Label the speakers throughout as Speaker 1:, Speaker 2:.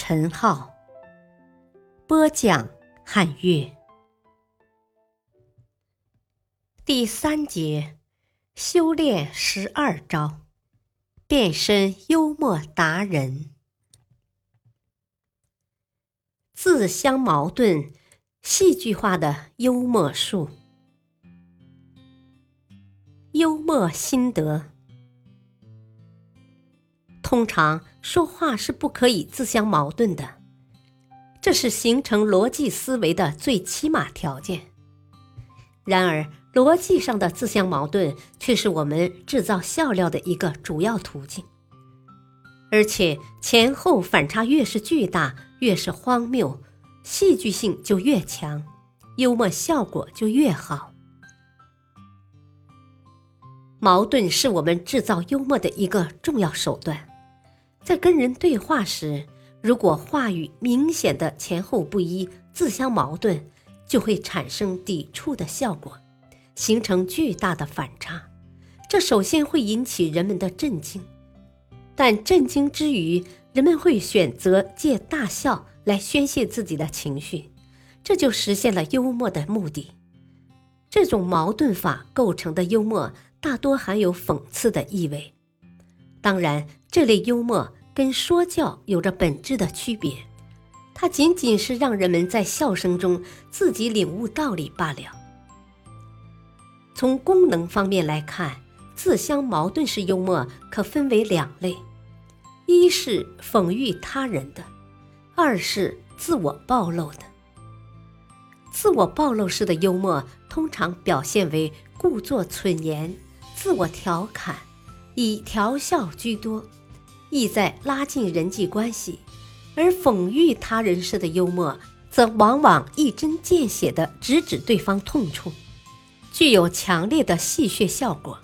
Speaker 1: 陈浩，播讲：汉乐。第三节，修炼十二招，变身幽默达人。自相矛盾、戏剧化的幽默术。幽默心得。通常说话是不可以自相矛盾的，这是形成逻辑思维的最起码条件。然而，逻辑上的自相矛盾却是我们制造笑料的一个主要途径。而且，前后反差越是巨大，越是荒谬，戏剧性就越强，幽默效果就越好。矛盾是我们制造幽默的一个重要手段。在跟人对话时，如果话语明显的前后不一、自相矛盾，就会产生抵触的效果，形成巨大的反差。这首先会引起人们的震惊，但震惊之余，人们会选择借大笑来宣泄自己的情绪，这就实现了幽默的目的。这种矛盾法构成的幽默大多含有讽刺的意味，当然，这类幽默。跟说教有着本质的区别，它仅仅是让人们在笑声中自己领悟道理罢了。从功能方面来看，自相矛盾式幽默可分为两类：一是讽喻他人的，二是自我暴露的。自我暴露式的幽默通常表现为故作蠢言、自我调侃，以调笑居多。意在拉近人际关系，而讽喻他人式的幽默，则往往一针见血地直指对方痛处，具有强烈的戏谑效果。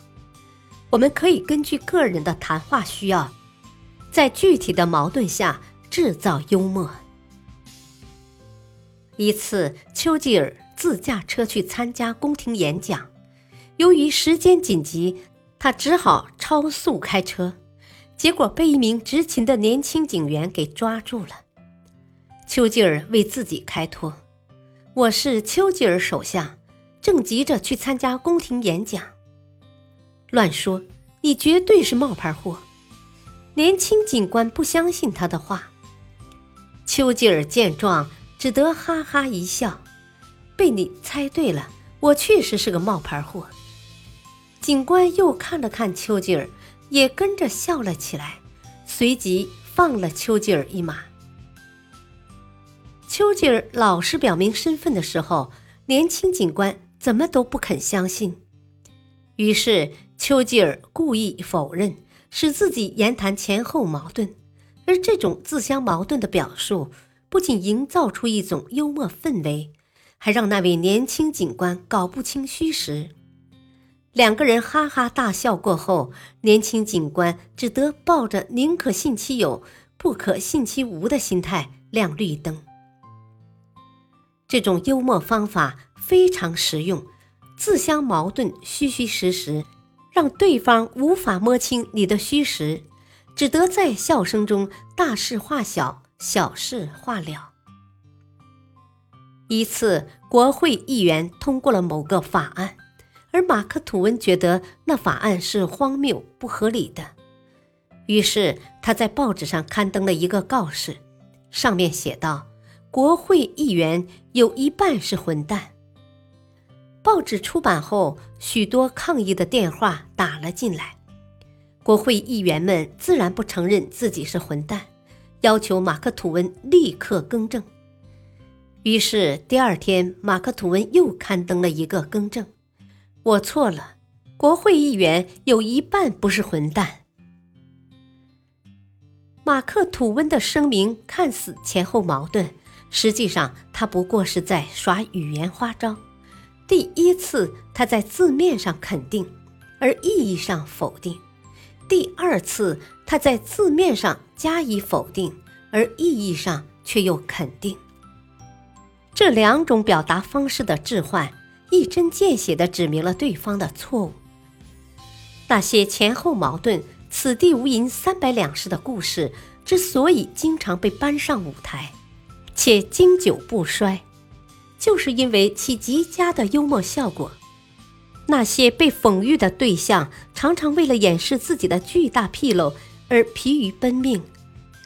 Speaker 1: 我们可以根据个人的谈话需要，在具体的矛盾下制造幽默。一次，丘吉尔自驾车去参加宫廷演讲，由于时间紧急，他只好超速开车。结果被一名执勤的年轻警员给抓住了。丘吉尔为自己开脱：“我是丘吉尔首相，正急着去参加宫廷演讲。”乱说！你绝对是冒牌货！年轻警官不相信他的话。丘吉尔见状，只得哈哈一笑：“被你猜对了，我确实是个冒牌货。”警官又看了看丘吉尔。也跟着笑了起来，随即放了丘吉尔一马。丘吉尔老实表明身份的时候，年轻警官怎么都不肯相信。于是丘吉尔故意否认，使自己言谈前后矛盾。而这种自相矛盾的表述，不仅营造出一种幽默氛围，还让那位年轻警官搞不清虚实。两个人哈哈大笑过后，年轻警官只得抱着宁可信其有，不可信其无的心态亮绿灯。这种幽默方法非常实用，自相矛盾，虚虚实实，让对方无法摸清你的虚实，只得在笑声中大事化小，小事化了。一次，国会议员通过了某个法案。而马克·吐温觉得那法案是荒谬不合理的，于是他在报纸上刊登了一个告示，上面写道：“国会议员有一半是混蛋。”报纸出版后，许多抗议的电话打了进来，国会议员们自然不承认自己是混蛋，要求马克·吐温立刻更正。于是第二天，马克·吐温又刊登了一个更正。我错了，国会议员有一半不是混蛋。马克吐温的声明看似前后矛盾，实际上他不过是在耍语言花招。第一次，他在字面上肯定，而意义上否定；第二次，他在字面上加以否定，而意义上却又肯定。这两种表达方式的置换，一针见血地指明了对方的错误。那些前后矛盾、此地无银三百两式的故事，之所以经常被搬上舞台，且经久不衰。就是因为其极佳的幽默效果，那些被讽喻的对象常常为了掩饰自己的巨大纰漏而疲于奔命，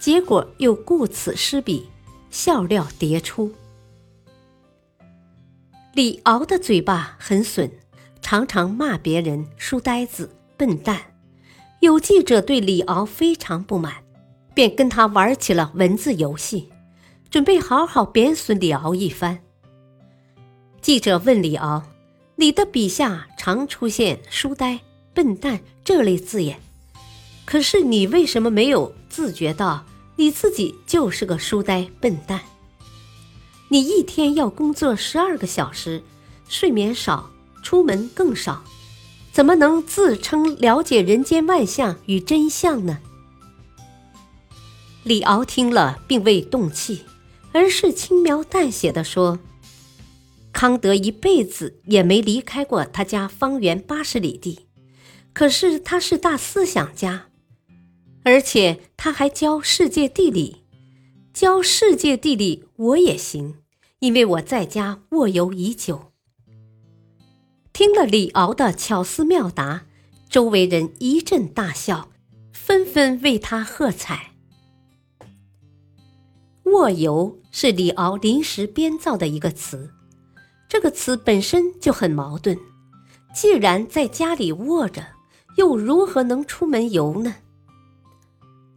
Speaker 1: 结果又顾此失彼，笑料迭出。李敖的嘴巴很损，常常骂别人书呆子、笨蛋。有记者对李敖非常不满，便跟他玩起了文字游戏，准备好好贬损李敖一番。记者问李敖：“你的笔下常出现‘书呆’‘笨蛋’这类字眼，可是你为什么没有自觉到你自己就是个书呆笨蛋？你一天要工作十二个小时，睡眠少，出门更少，怎么能自称了解人间万象与真相呢？”李敖听了，并未动气，而是轻描淡写的说。康德一辈子也没离开过他家方圆八十里地，可是他是大思想家，而且他还教世界地理。教世界地理我也行，因为我在家卧游已久。听了李敖的巧思妙答，周围人一阵大笑，纷纷为他喝彩。卧游是李敖临时编造的一个词。这个词本身就很矛盾，既然在家里卧着，又如何能出门游呢？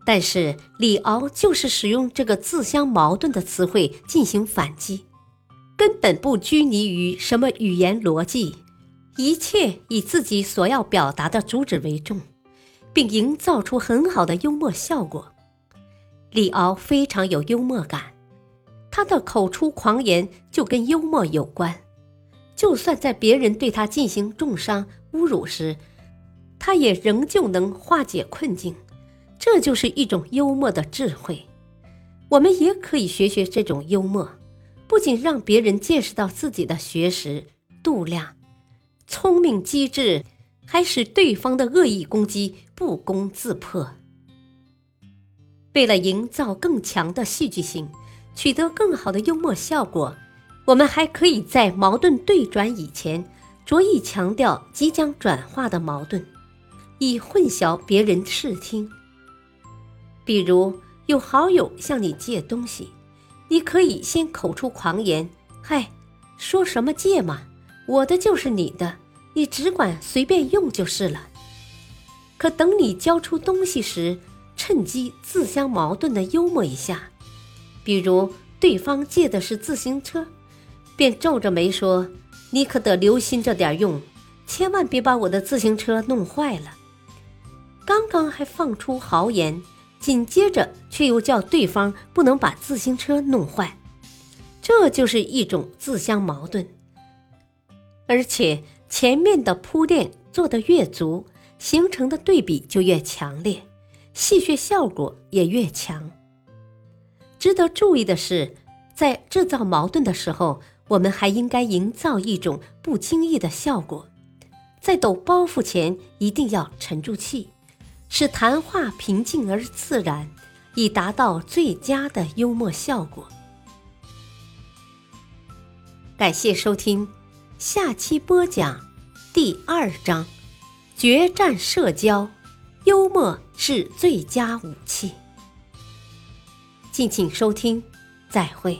Speaker 1: 但是李敖就是使用这个自相矛盾的词汇进行反击，根本不拘泥于什么语言逻辑，一切以自己所要表达的主旨为重，并营造出很好的幽默效果。李敖非常有幽默感。他的口出狂言就跟幽默有关，就算在别人对他进行重伤、侮辱时，他也仍旧能化解困境。这就是一种幽默的智慧。我们也可以学学这种幽默，不仅让别人见识到自己的学识、度量、聪明机智，还使对方的恶意攻击不攻自破。为了营造更强的戏剧性。取得更好的幽默效果，我们还可以在矛盾对转以前，着意强调即将转化的矛盾，以混淆别人视听。比如，有好友向你借东西，你可以先口出狂言：“嗨，说什么借嘛，我的就是你的，你只管随便用就是了。”可等你交出东西时，趁机自相矛盾的幽默一下。比如对方借的是自行车，便皱着眉说：“你可得留心着点用，千万别把我的自行车弄坏了。”刚刚还放出豪言，紧接着却又叫对方不能把自行车弄坏，这就是一种自相矛盾。而且前面的铺垫做得越足，形成的对比就越强烈，戏谑效果也越强。值得注意的是，在制造矛盾的时候，我们还应该营造一种不经意的效果，在抖包袱前一定要沉住气，使谈话平静而自然，以达到最佳的幽默效果。感谢收听，下期播讲第二章：决战社交，幽默是最佳武器。敬请收听，再会。